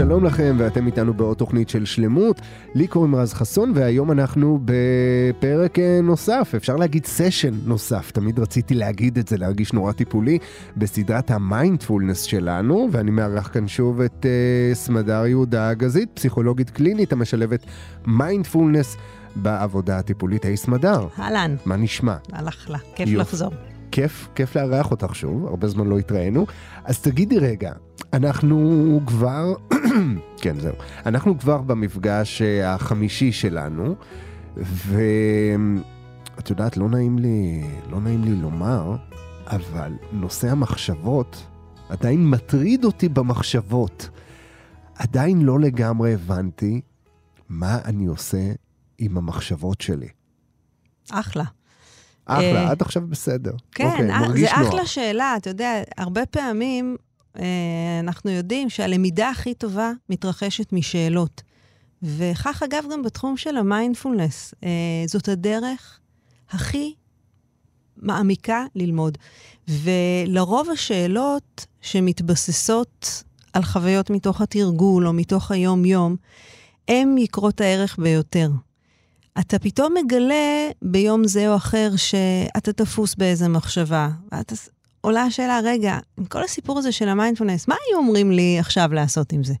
שלום לכם, ואתם איתנו בעוד תוכנית של שלמות. לי קוראים רז חסון, והיום אנחנו בפרק אה, נוסף, אפשר להגיד סשן נוסף. תמיד רציתי להגיד את זה, להרגיש נורא טיפולי, בסדרת המיינדפולנס שלנו, ואני מארח כאן שוב את uh, סמדר יהודה אגזית, פסיכולוגית קלינית המשלבת מיינדפולנס בעבודה הטיפולית. היי סמדר. אהלן. מה נשמע? אהלן, כיף יופ. לחזור. כיף, כיף לארח אותך שוב, הרבה זמן לא התראינו. אז תגידי רגע, אנחנו כבר, כן זהו, אנחנו כבר במפגש אה, החמישי שלנו, ואת יודעת, לא נעים לי, לא נעים לי לומר, אבל נושא המחשבות עדיין מטריד אותי במחשבות. עדיין לא לגמרי הבנתי מה אני עושה עם המחשבות שלי. אחלה. אחלה, עד עכשיו בסדר. כן, אוקיי, אה, זה אחלה שאלה. אתה יודע, הרבה פעמים אה, אנחנו יודעים שהלמידה הכי טובה מתרחשת משאלות. וכך, אגב, גם בתחום של המיינדפולנס. אה, זאת הדרך הכי מעמיקה ללמוד. ולרוב השאלות שמתבססות על חוויות מתוך התרגול או מתוך היום-יום, הן יקרות הערך ביותר. אתה פתאום מגלה ביום זה או אחר שאתה תפוס באיזה מחשבה. ואז עולה השאלה, רגע, עם כל הסיפור הזה של המיינדפולנס, מה היו אומרים לי עכשיו לעשות עם זה?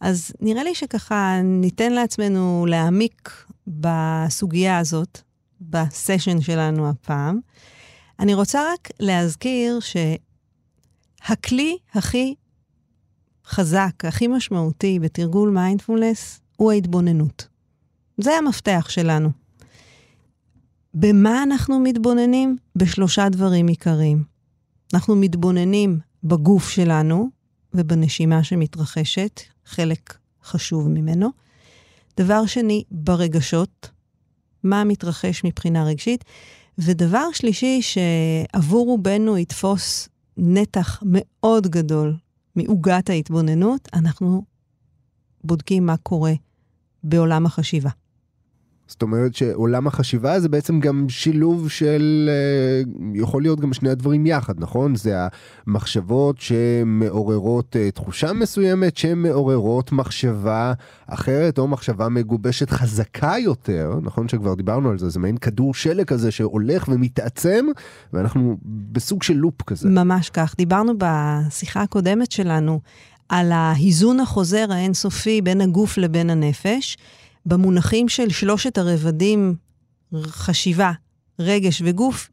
אז נראה לי שככה ניתן לעצמנו להעמיק בסוגיה הזאת, בסשן שלנו הפעם. אני רוצה רק להזכיר שהכלי הכי חזק, הכי משמעותי בתרגול מיינדפולנס הוא ההתבוננות. זה המפתח שלנו. במה אנחנו מתבוננים? בשלושה דברים עיקריים. אנחנו מתבוננים בגוף שלנו ובנשימה שמתרחשת, חלק חשוב ממנו. דבר שני, ברגשות, מה מתרחש מבחינה רגשית. ודבר שלישי, שעבור רובנו יתפוס נתח מאוד גדול מעוגת ההתבוננות, אנחנו בודקים מה קורה בעולם החשיבה. זאת אומרת שעולם החשיבה זה בעצם גם שילוב של, אה, יכול להיות גם שני הדברים יחד, נכון? זה המחשבות שמעוררות אה, תחושה מסוימת, שמעוררות מחשבה אחרת, או מחשבה מגובשת חזקה יותר, נכון שכבר דיברנו על זה, זה מעין כדור שלג כזה שהולך ומתעצם, ואנחנו בסוג של לופ כזה. ממש כך. דיברנו בשיחה הקודמת שלנו על ההיזון החוזר האינסופי בין הגוף לבין הנפש. במונחים של שלושת הרבדים, חשיבה, רגש וגוף,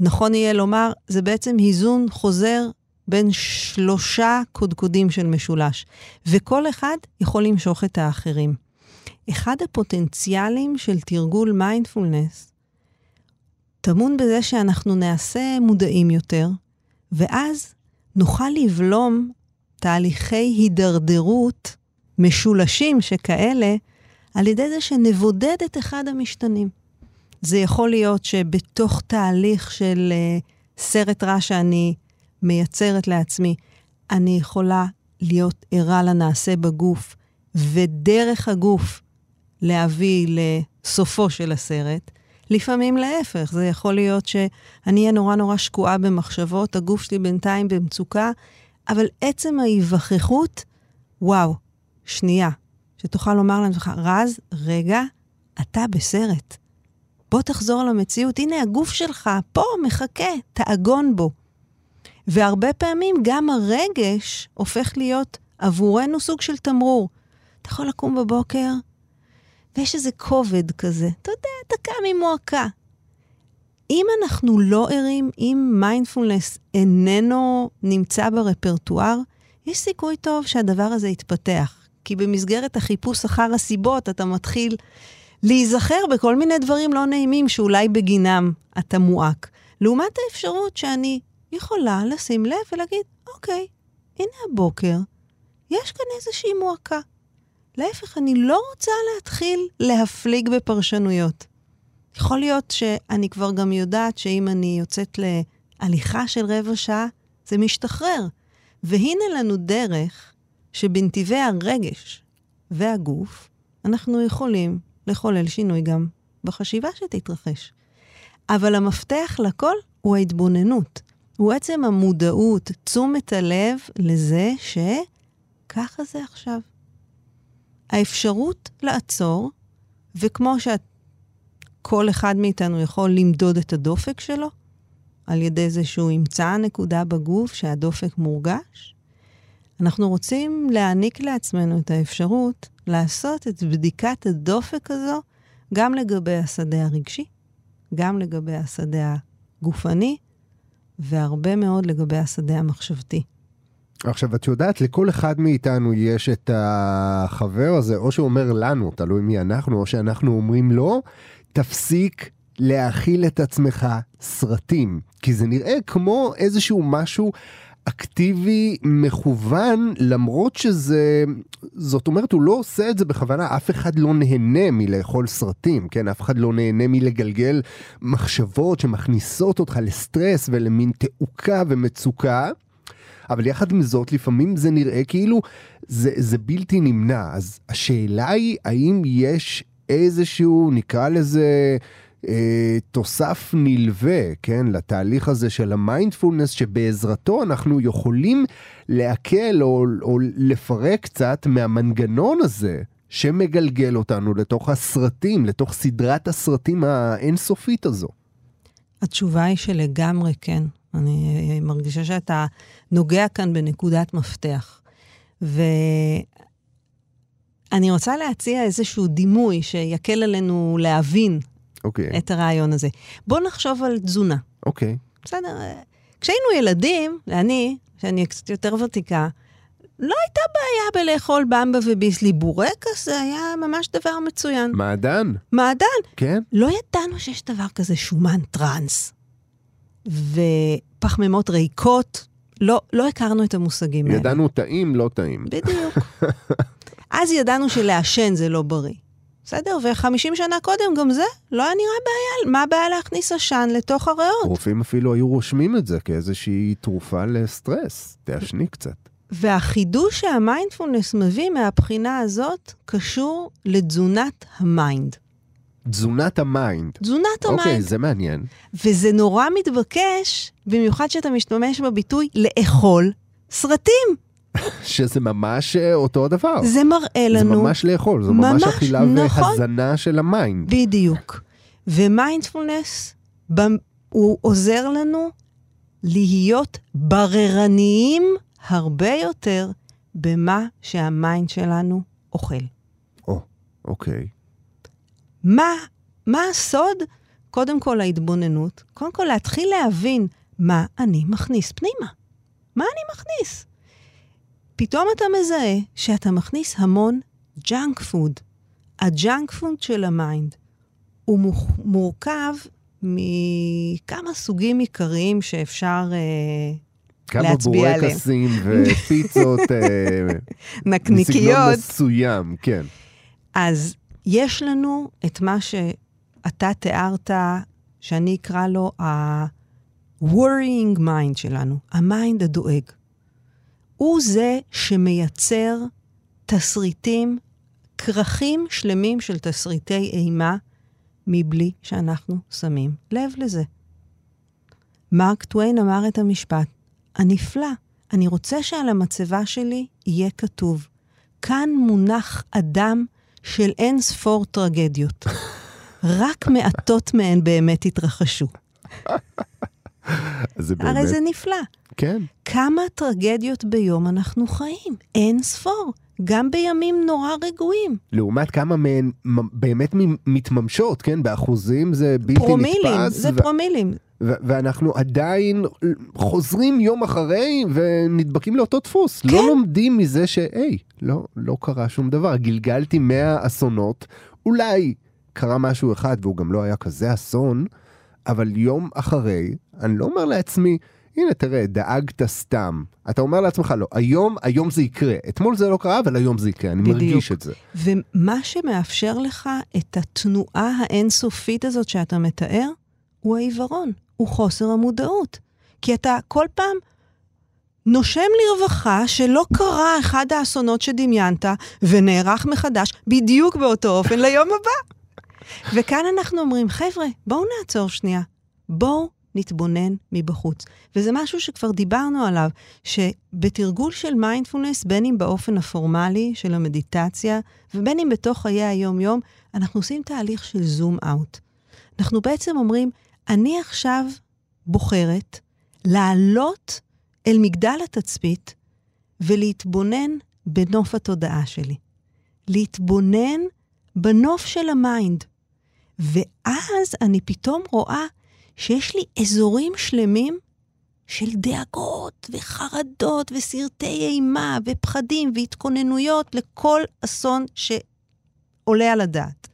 נכון יהיה לומר, זה בעצם היזון חוזר בין שלושה קודקודים של משולש, וכל אחד יכול למשוך את האחרים. אחד הפוטנציאלים של תרגול מיינדפולנס טמון בזה שאנחנו נעשה מודעים יותר, ואז נוכל לבלום תהליכי הידרדרות משולשים שכאלה על ידי זה שנבודד את אחד המשתנים. זה יכול להיות שבתוך תהליך של uh, סרט רע שאני מייצרת לעצמי, אני יכולה להיות ערה לנעשה בגוף, ודרך הגוף להביא לסופו של הסרט. לפעמים להפך, זה יכול להיות שאני אהיה נורא נורא שקועה במחשבות, הגוף שלי בינתיים במצוקה, אבל עצם ההיווכחות, וואו, שנייה, שתוכל לומר לעצמך, רז, רגע, אתה בסרט. בוא תחזור למציאות, הנה הגוף שלך, פה, מחכה, תעגון בו. והרבה פעמים גם הרגש הופך להיות עבורנו סוג של תמרור. אתה יכול לקום בבוקר, ויש איזה כובד כזה. אתה יודע, אתה קם עם מועקה. אם אנחנו לא ערים, אם מיינדפולנס איננו נמצא ברפרטואר, יש סיכוי טוב שהדבר הזה יתפתח. כי במסגרת החיפוש אחר הסיבות אתה מתחיל להיזכר בכל מיני דברים לא נעימים שאולי בגינם אתה מועק. לעומת האפשרות שאני יכולה לשים לב ולהגיד, אוקיי, הנה הבוקר, יש כאן איזושהי מועקה. להפך, אני לא רוצה להתחיל להפליג בפרשנויות. יכול להיות שאני כבר גם יודעת שאם אני יוצאת להליכה של רבע שעה, זה משתחרר. והנה לנו דרך שבנתיבי הרגש והגוף, אנחנו יכולים לחולל שינוי גם בחשיבה שתתרחש. אבל המפתח לכל הוא ההתבוננות. הוא עצם המודעות, תשומת הלב לזה שככה זה עכשיו. האפשרות לעצור, וכמו שכל אחד מאיתנו יכול למדוד את הדופק שלו, על ידי זה שהוא ימצא נקודה בגוף שהדופק מורגש, אנחנו רוצים להעניק לעצמנו את האפשרות לעשות את בדיקת הדופק הזו גם לגבי השדה הרגשי, גם לגבי השדה הגופני, והרבה מאוד לגבי השדה המחשבתי. עכשיו, את יודעת, לכל אחד מאיתנו יש את החבר הזה, או שהוא אומר לנו, תלוי מי אנחנו, או שאנחנו אומרים לו, תפסיק להאכיל את עצמך סרטים. כי זה נראה כמו איזשהו משהו אקטיבי מכוון, למרות שזה, זאת אומרת, הוא לא עושה את זה בכוונה, אף אחד לא נהנה מלאכול סרטים, כן? אף אחד לא נהנה מלגלגל מחשבות שמכניסות אותך לסטרס ולמין תעוקה ומצוקה. אבל יחד עם זאת, לפעמים זה נראה כאילו זה, זה בלתי נמנע. אז השאלה היא, האם יש איזשהו, נקרא לזה, אה, תוסף נלווה, כן, לתהליך הזה של המיינדפולנס, שבעזרתו אנחנו יכולים להקל או, או לפרק קצת מהמנגנון הזה. שמגלגל אותנו לתוך הסרטים, לתוך סדרת הסרטים האינסופית הזו? התשובה היא שלגמרי כן. אני מרגישה שאתה נוגע כאן בנקודת מפתח. ואני רוצה להציע איזשהו דימוי שיקל עלינו להבין. אוקיי. את הרעיון הזה. בוא נחשוב על תזונה. אוקיי. בסדר? כשהיינו ילדים, אני, שאני קצת יותר ותיקה, לא הייתה בעיה בלאכול במבה וביסלי. בורקס זה היה ממש דבר מצוין. מעדן. מעדן. כן. לא ידענו שיש דבר כזה שומן טראנס. ופחמימות ריקות, לא, לא הכרנו את המושגים האלה. ידענו טעים, לא טעים. בדיוק. אז ידענו שלעשן זה לא בריא. בסדר, ו-50 שנה קודם גם זה לא היה נראה בעיה, מה הבעיה להכניס עשן לתוך הריאות? רופאים אפילו היו רושמים את זה כאיזושהי תרופה לסטרס, תעשני קצת. והחידוש שהמיינדפולנס מביא מהבחינה הזאת קשור לתזונת ה mind. תזונת ה mind. תזונת ה mind. אוקיי, זה מעניין. וזה נורא מתבקש, במיוחד שאתה משתמש בביטוי לאכול סרטים. שזה ממש אה, אותו הדבר. זה מראה לנו... זה ממש לאכול, זו ממש, ממש אכילה נכון, והזנה של ה mind. בדיוק. ומיינדפולנס, הוא עוזר לנו להיות בררניים הרבה יותר במה שה mind שלנו אוכל. או, אוקיי. מה, מה הסוד? קודם כל ההתבוננות, קודם כל להתחיל להבין מה אני מכניס פנימה. מה אני מכניס? פתאום אתה מזהה שאתה מכניס המון ג'אנק פוד. הג'אנק פוד של ה mind הוא מורכב מכמה סוגים עיקריים שאפשר uh, להצביע עליהם. כמה בורקסים ופיצות. נקניקיות. מסגנון מסוים, כן. אז יש לנו את מה שאתה תיארת, שאני אקרא לו ה-worrying mind שלנו, ה mind הדואג. הוא זה שמייצר תסריטים, כרכים שלמים של תסריטי אימה, מבלי שאנחנו שמים לב לזה. מרק טוויין אמר את המשפט הנפלא, אני רוצה שעל המצבה שלי יהיה כתוב, כאן מונח אדם של אין ספור טרגדיות. רק מעטות מהן באמת התרחשו. זה באמת... הרי זה נפלא. כן. כמה טרגדיות ביום אנחנו חיים? אין ספור. גם בימים נורא רגועים. לעומת כמה מהן באמת מתממשות, כן? באחוזים זה בלתי פרומילים, נתפס. פרומילים, זה ו... פרומילים. ואנחנו עדיין חוזרים יום אחרי ונדבקים לאותו דפוס. לא כן. לא לומדים מזה שהי, לא, לא קרה שום דבר. גלגלתי 100 אסונות, אולי קרה משהו אחד והוא גם לא היה כזה אסון, אבל יום אחרי, אני לא אומר לעצמי, הנה תראה, דאגת סתם. אתה אומר לעצמך, לא, היום, היום זה יקרה. אתמול זה לא קרה, אבל היום זה יקרה, אני בדיוק. מרגיש את זה. ומה שמאפשר לך את התנועה האינסופית הזאת שאתה מתאר, הוא העיוורון, הוא חוסר המודעות. כי אתה כל פעם נושם לרווחה שלא קרה אחד האסונות שדמיינת, ונערך מחדש בדיוק באותו אופן ליום הבא. וכאן אנחנו אומרים, חבר'ה, בואו נעצור שנייה. בואו נתבונן מבחוץ. וזה משהו שכבר דיברנו עליו, שבתרגול של מיינדפולנס, בין אם באופן הפורמלי של המדיטציה, ובין אם בתוך חיי היום-יום, אנחנו עושים תהליך של זום אאוט. אנחנו בעצם אומרים, אני עכשיו בוחרת לעלות אל מגדל התצפית ולהתבונן בנוף התודעה שלי. להתבונן בנוף של ה mind. ואז אני פתאום רואה שיש לי אזורים שלמים של דאגות וחרדות וסרטי אימה ופחדים והתכוננויות לכל אסון שעולה על הדעת.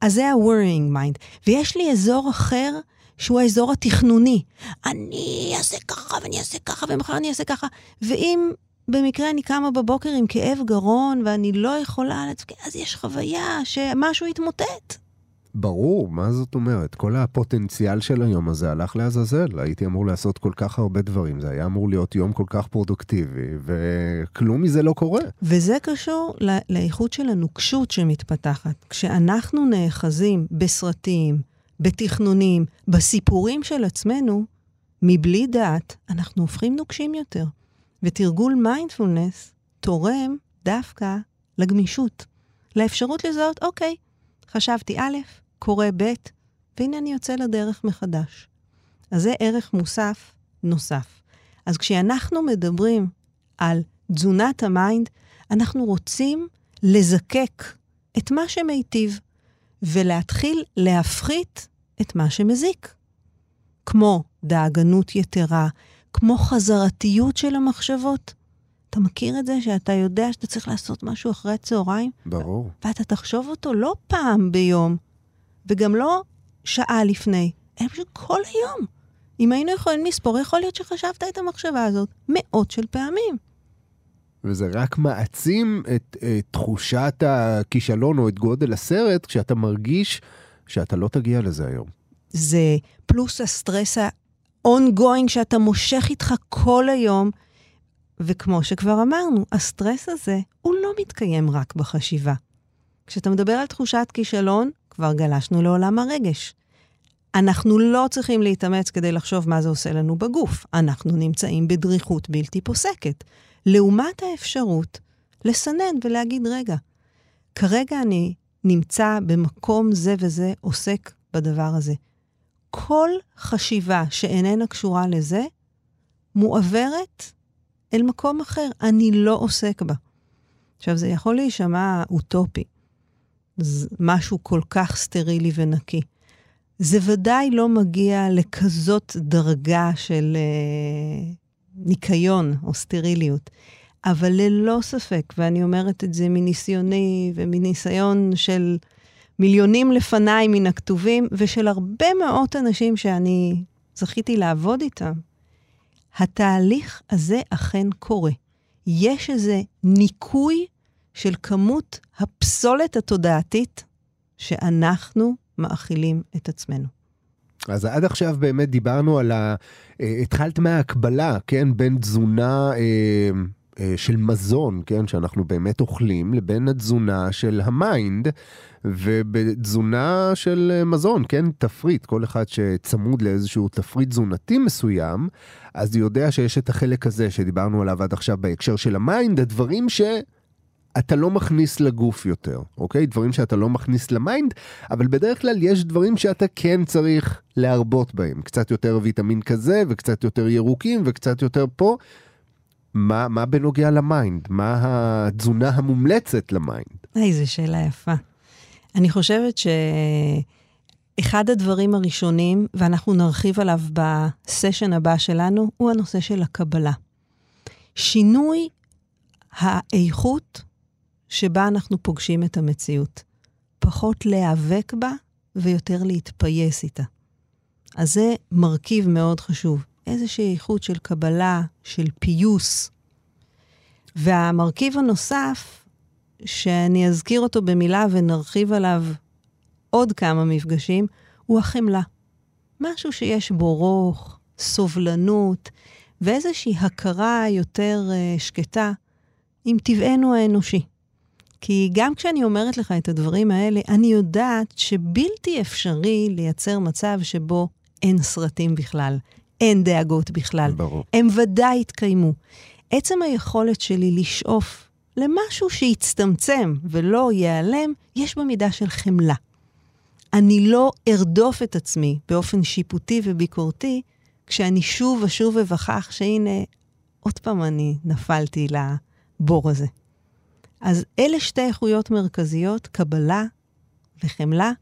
אז זה ה-worrying mind. ויש לי אזור אחר שהוא האזור התכנוני. אני אעשה ככה ואני אעשה ככה ומחר אני אעשה ככה. ואם במקרה אני קמה בבוקר עם כאב גרון ואני לא יכולה, אז יש חוויה שמשהו התמוטט. ברור, מה זאת אומרת? כל הפוטנציאל של היום הזה הלך לעזאזל. הייתי אמור לעשות כל כך הרבה דברים, זה היה אמור להיות יום כל כך פרודוקטיבי, וכלום מזה לא קורה. וזה קשור לאיכות של הנוקשות שמתפתחת. כשאנחנו נאחזים בסרטים, בתכנונים, בסיפורים של עצמנו, מבלי דעת, אנחנו הופכים נוקשים יותר. ותרגול מיינדפולנס תורם דווקא לגמישות, לאפשרות לזהות, אוקיי, חשבתי א', קורא ב', והנה אני יוצא לדרך מחדש. אז זה ערך מוסף נוסף. אז כשאנחנו מדברים על תזונת ה mind, אנחנו רוצים לזקק את מה שמיטיב, ולהתחיל להפחית את מה שמזיק. כמו דאגנות יתרה, כמו חזרתיות של המחשבות. אתה מכיר את זה שאתה יודע שאתה צריך לעשות משהו אחרי הצהריים? ברור. ואתה תחשוב אותו לא פעם ביום, וגם לא שעה לפני, אלא פשוט כל היום. אם היינו יכולים לספור, יכול להיות שחשבת את המחשבה הזאת מאות של פעמים. וזה רק מעצים את, את תחושת הכישלון או את גודל הסרט כשאתה מרגיש שאתה לא תגיע לזה היום. זה פלוס הסטרס ה-ongoing שאתה מושך איתך כל היום. וכמו שכבר אמרנו, הסטרס הזה, הוא לא מתקיים רק בחשיבה. כשאתה מדבר על תחושת כישלון, כבר גלשנו לעולם הרגש. אנחנו לא צריכים להתאמץ כדי לחשוב מה זה עושה לנו בגוף. אנחנו נמצאים בדריכות בלתי פוסקת. לעומת האפשרות לסנן ולהגיד, רגע, כרגע אני נמצא במקום זה וזה, עוסק בדבר הזה. כל חשיבה שאיננה קשורה לזה, מועברת אל מקום אחר. אני לא עוסק בה. עכשיו, זה יכול להישמע אוטופי. משהו כל כך סטרילי ונקי. זה ודאי לא מגיע לכזאת דרגה של אה, ניקיון או סטריליות. אבל ללא ספק, ואני אומרת את זה מניסיוני ומניסיון של מיליונים לפניי מן הכתובים, ושל הרבה מאות אנשים שאני זכיתי לעבוד איתם, התהליך הזה אכן קורה. יש איזה ניקוי של כמות הפסולת התודעתית שאנחנו מאכילים את עצמנו. אז עד עכשיו באמת דיברנו על ה... אה, התחלת מההקבלה, כן, בין תזונה אה, אה, של מזון, כן, שאנחנו באמת אוכלים, לבין התזונה של ה mind, ובתזונה של אה, מזון, כן, תפריט, כל אחד שצמוד לאיזשהו תפריט תזונתי מסוים, אז יודע שיש את החלק הזה שדיברנו עליו עד עכשיו בהקשר של ה mind, הדברים ש... אתה לא מכניס לגוף יותר, אוקיי? דברים שאתה לא מכניס ל mind, אבל בדרך כלל יש דברים שאתה כן צריך להרבות בהם. קצת יותר ויטמין כזה, וקצת יותר ירוקים, וקצת יותר פה. מה, מה בנוגע ל mind? מה התזונה המומלצת ל mind? איזה שאלה יפה. אני חושבת שאחד הדברים הראשונים, ואנחנו נרחיב עליו ב session הבא שלנו, הוא הנושא של הקבלה. שינוי האיכות שבה אנחנו פוגשים את המציאות. פחות להיאבק בה ויותר להתפייס איתה. אז זה מרכיב מאוד חשוב. איזושהי איכות של קבלה, של פיוס. והמרכיב הנוסף, שאני אזכיר אותו במילה ונרחיב עליו עוד כמה מפגשים, הוא החמלה. משהו שיש בו רוך, סובלנות ואיזושהי הכרה יותר uh, שקטה עם טבענו האנושי. כי גם כשאני אומרת לך את הדברים האלה, אני יודעת שבלתי אפשרי לייצר מצב שבו אין סרטים בכלל, אין דאגות בכלל. ברור. הם ודאי יתקיימו. עצם היכולת שלי לשאוף למשהו שיצטמצם ולא ייעלם, יש בה מידה של חמלה. אני לא ארדוף את עצמי באופן שיפוטי וביקורתי, כשאני שוב ושוב אבכח שהנה, עוד פעם אני נפלתי לבור הזה. אז אלה שתי איכויות מרכזיות, קבלה וחמלה,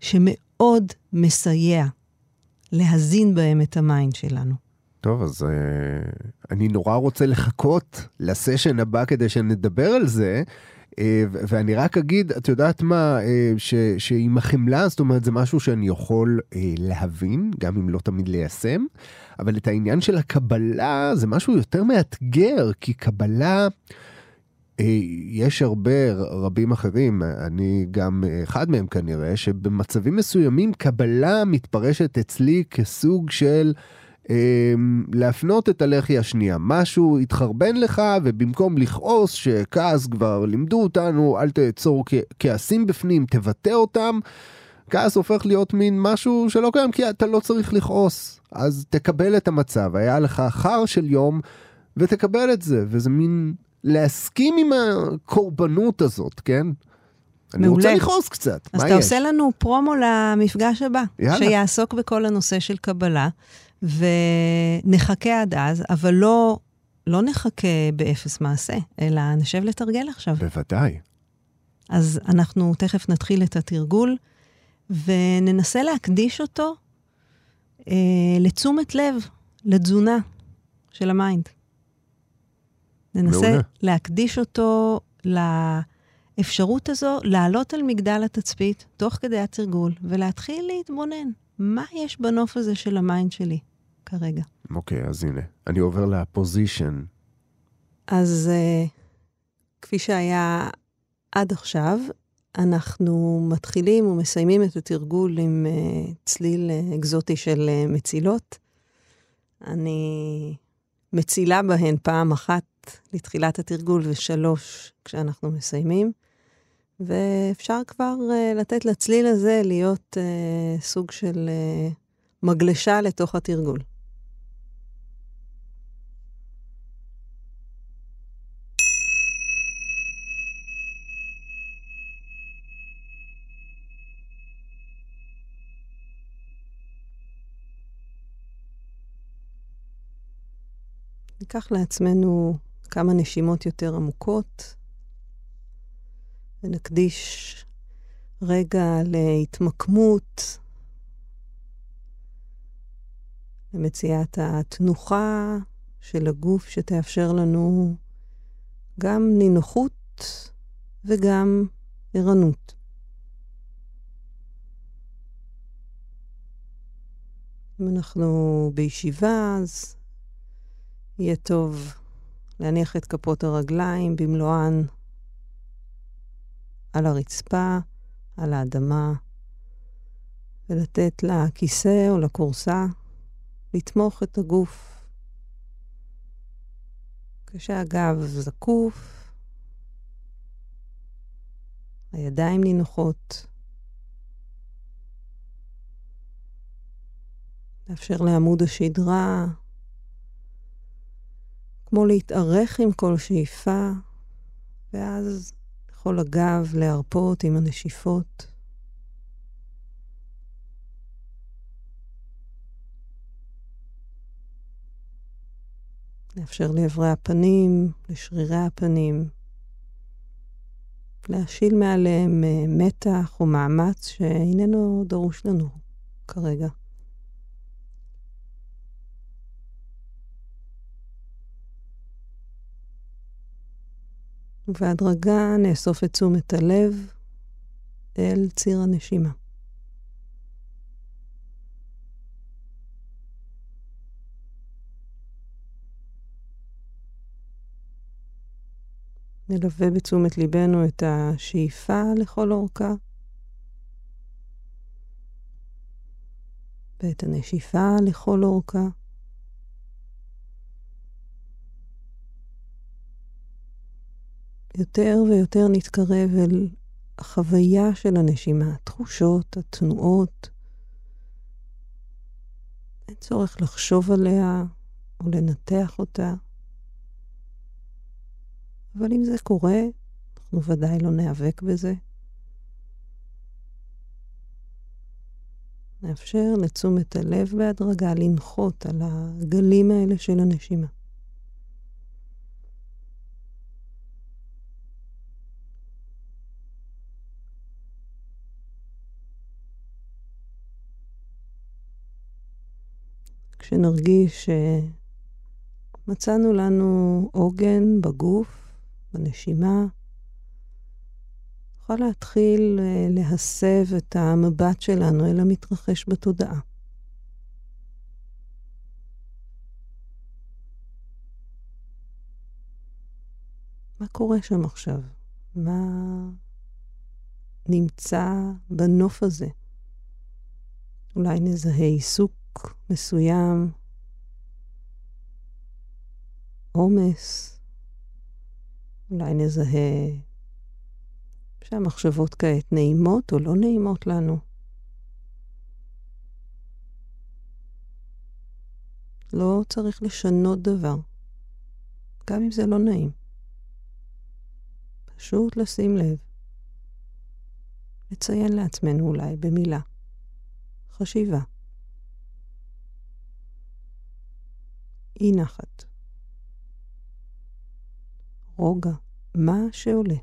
שמאוד מסייע להזין בהם את ה mind שלנו. טוב, אז uh, אני נורא רוצה לחכות ל session הבא כדי שנדבר על זה. Uh, ואני רק אגיד, את יודעת מה, uh, ש, שעם החמלה, זאת אומרת, זה משהו שאני יכול uh, להבין, גם אם לא תמיד ליישם, אבל את העניין של הקבלה זה משהו יותר מאתגר, כי קבלה... יש הרבה רבים אחרים, אני גם אחד מהם כנראה, שבמצבים מסוימים קבלה מתפרשת אצלי כסוג של להפנות את הלחי השנייה. משהו התחרבן לך, ובמקום לכעוס, שכעס כבר לימדו אותנו, אל תעצור כעסים בפנים, תבטא אותם. כעס הופך להיות מין משהו שלא קיים, כי אתה לא צריך לכעוס. אז תקבל את המצב, היה לך חר של יום, ותקבל את זה, וזה מין להסכים עם הקורבנות הזאת, כן? אני מעולה. רוצה לכעוס קצת, מה יש? אז אתה עושה לנו פרומו למפגש הבא, יאללה. שיעסוק בכל הנושא של קבלה. ונחכה עד אז, אבל לא, לא נחכה באפס מעשה, אלא נשב לתרגל עכשיו. בוודאי. אז אנחנו תכף נתחיל את התרגול, וננסה להקדיש אותו אה, לתשומת לב, לתזונה של ה mind. ננסה מעולה. להקדיש אותו לאפשרות הזו לעלות על מגדל התצפית תוך כדי התרגול ולהתחיל להתבונן. מה יש בנוף הזה של ה mind שלי? כרגע. אוקיי, אוקיי, אז הנה, אני עובר ל position. אז uh, כפי שהיה עד עכשיו, אנחנו מתחילים ומסיימים את התרגול עם uh, צליל uh, אקזוטי של uh, מצילות. אני מצילה בהן פעם אחת לתחילת התרגול ושלוש כשאנחנו מסיימים. ואפשר כבר uh, לתת לצליל הזה להיות uh, סוג של uh, מגלשה לתוך התרגול. ניקח לעצמנו כמה נשימות יותר עמוקות, ונקדיש רגע להתמקמות, למציאת התנוחה של הגוף שתאפשר לנו גם נינוחות וגם ערנות. אם אנחנו בישיבה, אז יהיה טוב להניח את כפות הרגליים במלואן על הרצפה, על האדמה, ולתת לכיסא או לכורסה לתמוך את הגוף. כשהגב זקוף, הידיים נינוחות. לאפשר לעמוד השדרה כמו להתארך עם כל שאיפה, ואז יכול הגב להרפות עם הנשיפות. לאפשר לאברי הפנים, לשרירי הפנים, להשיל מעליהם אה, מתח או מאמץ שאיננו דרוש לנו כרגע. ובהדרגה נאסוף את תשומת הלב אל ציר הנשימה. נלווה בתשומת ליבנו את השאיפה לכל אורכה ואת הנשיפה לכל אורכה. יותר ויותר נתקרב אל החוויה של הנשימה, התחושות, התנועות, צורך לחשוב עליה או לנתח אותה. אבל אם זה קורה, אנחנו ודאי לא ניאבק בזה. נאפשר לתשומת הלב בהדרגה לנחות על הגלים האלה של הנשימה. כשנרגיש שמצאנו לנו עוגן בגוף, בנשימה, נוכל להתחיל אה, להסב את המבט שלנו אל המתרחש בתודעה. מה קורה שם עכשיו? מה נמצא בנוף הזה? אולי נזהה עיסוק מסוים, עומס, אולי נזהה שהמחשבות כעת נעימות או לא נעימות לנו. לא צריך לשנות דבר, גם אם זה לא נעים. פשוט לשים לב. לציין לעצמנו אולי במילה. חשיבה. אי נחת. רוגע, מה שעולה.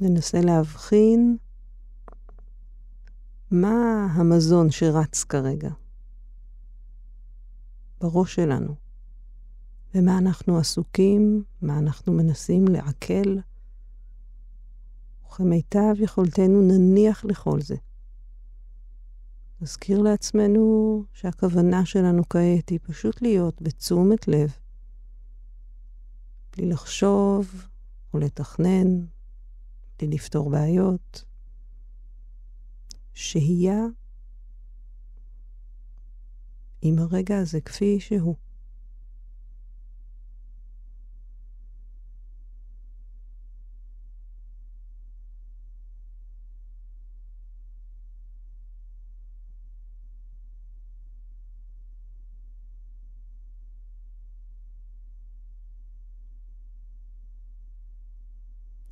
ננסה להבחין מה המזון שרץ כרגע בראש שלנו, ומה אנחנו עסוקים, מה אנחנו מנסים לעכל, וכמיטב יכולתנו נניח לכל זה. נזכיר לעצמנו שהכוונה שלנו כעת היא פשוט להיות בתשומת לב, בלי לחשוב או לתכנן, בלי לפתור בעיות. שהייה עם הרגע הזה כפי שהוא.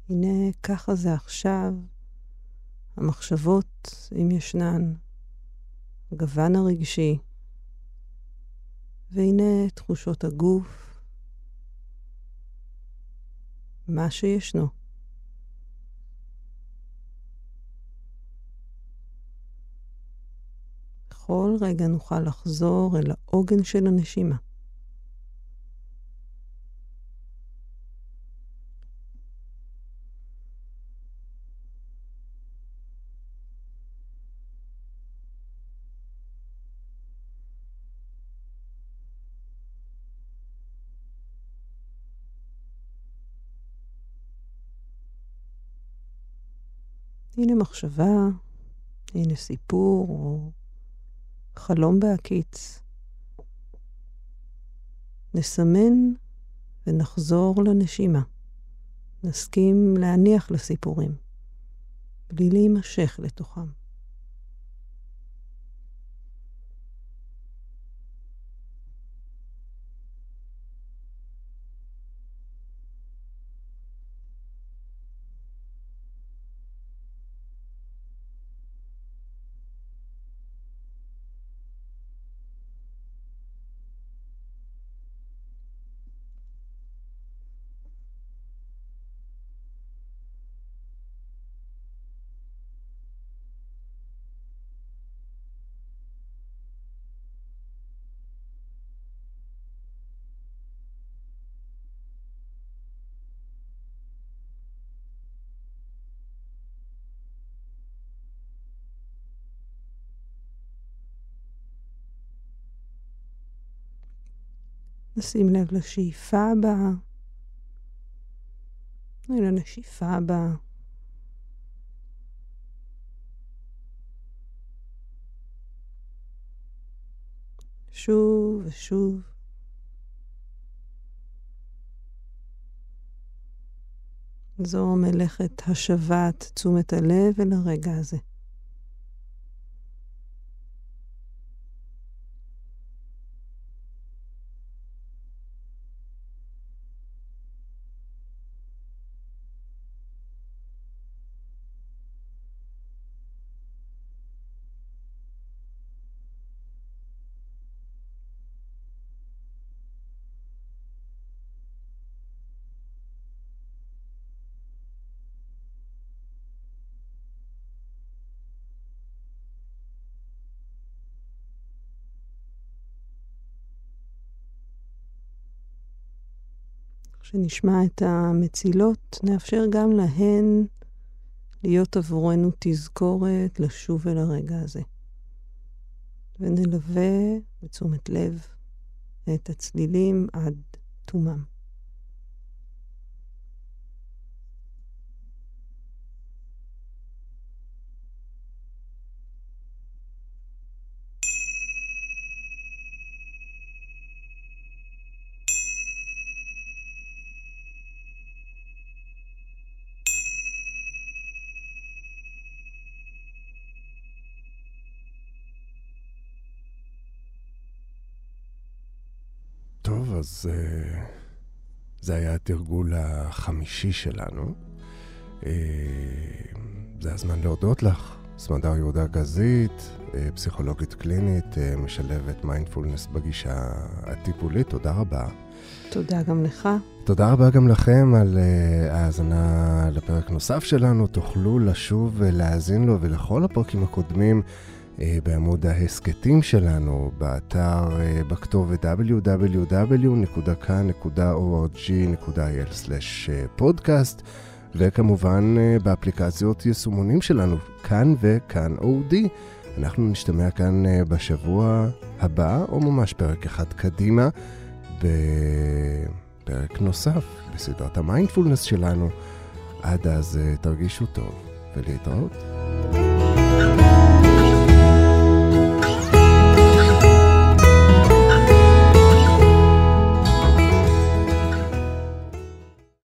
הנה, ככה זה עכשיו. המחשבות, אם ישנן, הגוון הרגשי, והנה תחושות הגוף, מה שישנו. בכל רגע נוכל לחזור אל העוגן של הנשימה. הנה מחשבה, הנה סיפור או חלום בהקיץ. נסמן ונחזור לנשימה. נסכים להניח לסיפורים, בלי להימשך לתוכם. נשים לב לשאיפה הבאה, ולנשיפה לא, הבאה. שוב ושוב. זו מלאכת השבת תשומת הלב אל הרגע הזה. כשנשמע את המצילות, נאפשר גם להן להיות עבורנו תזכורת לשוב אל הרגע הזה. ונלווה בתשומת לב את הצלילים עד תומם. אז uh, זה היה התרגול החמישי שלנו. Uh, זה הזמן להודות לך, סמדר יהודה גזית, uh, פסיכולוגית קלינית, uh, משלבת מיינדפולנס בגישה הטיפולית, תודה רבה. תודה גם לך. תודה רבה גם לכם על uh, ההאזנה לפרק נוסף שלנו. תוכלו לשוב ולהאזין לו ולכל הפרקים הקודמים. אה, בעמוד ההסכתים שלנו, באתר, אה, בכתובת www.kan.org.il/פודקאסט, וכמובן אה, באפליקציות יישומונים שלנו, כאן וכאן אודי. אנחנו נשתמע כאן בשבוע הבא, או ממש פרק אחד קדימה, בפרק נוסף בסדרת המיינדפולנס שלנו. עד אז תרגישו טוב ולהתראות. thank you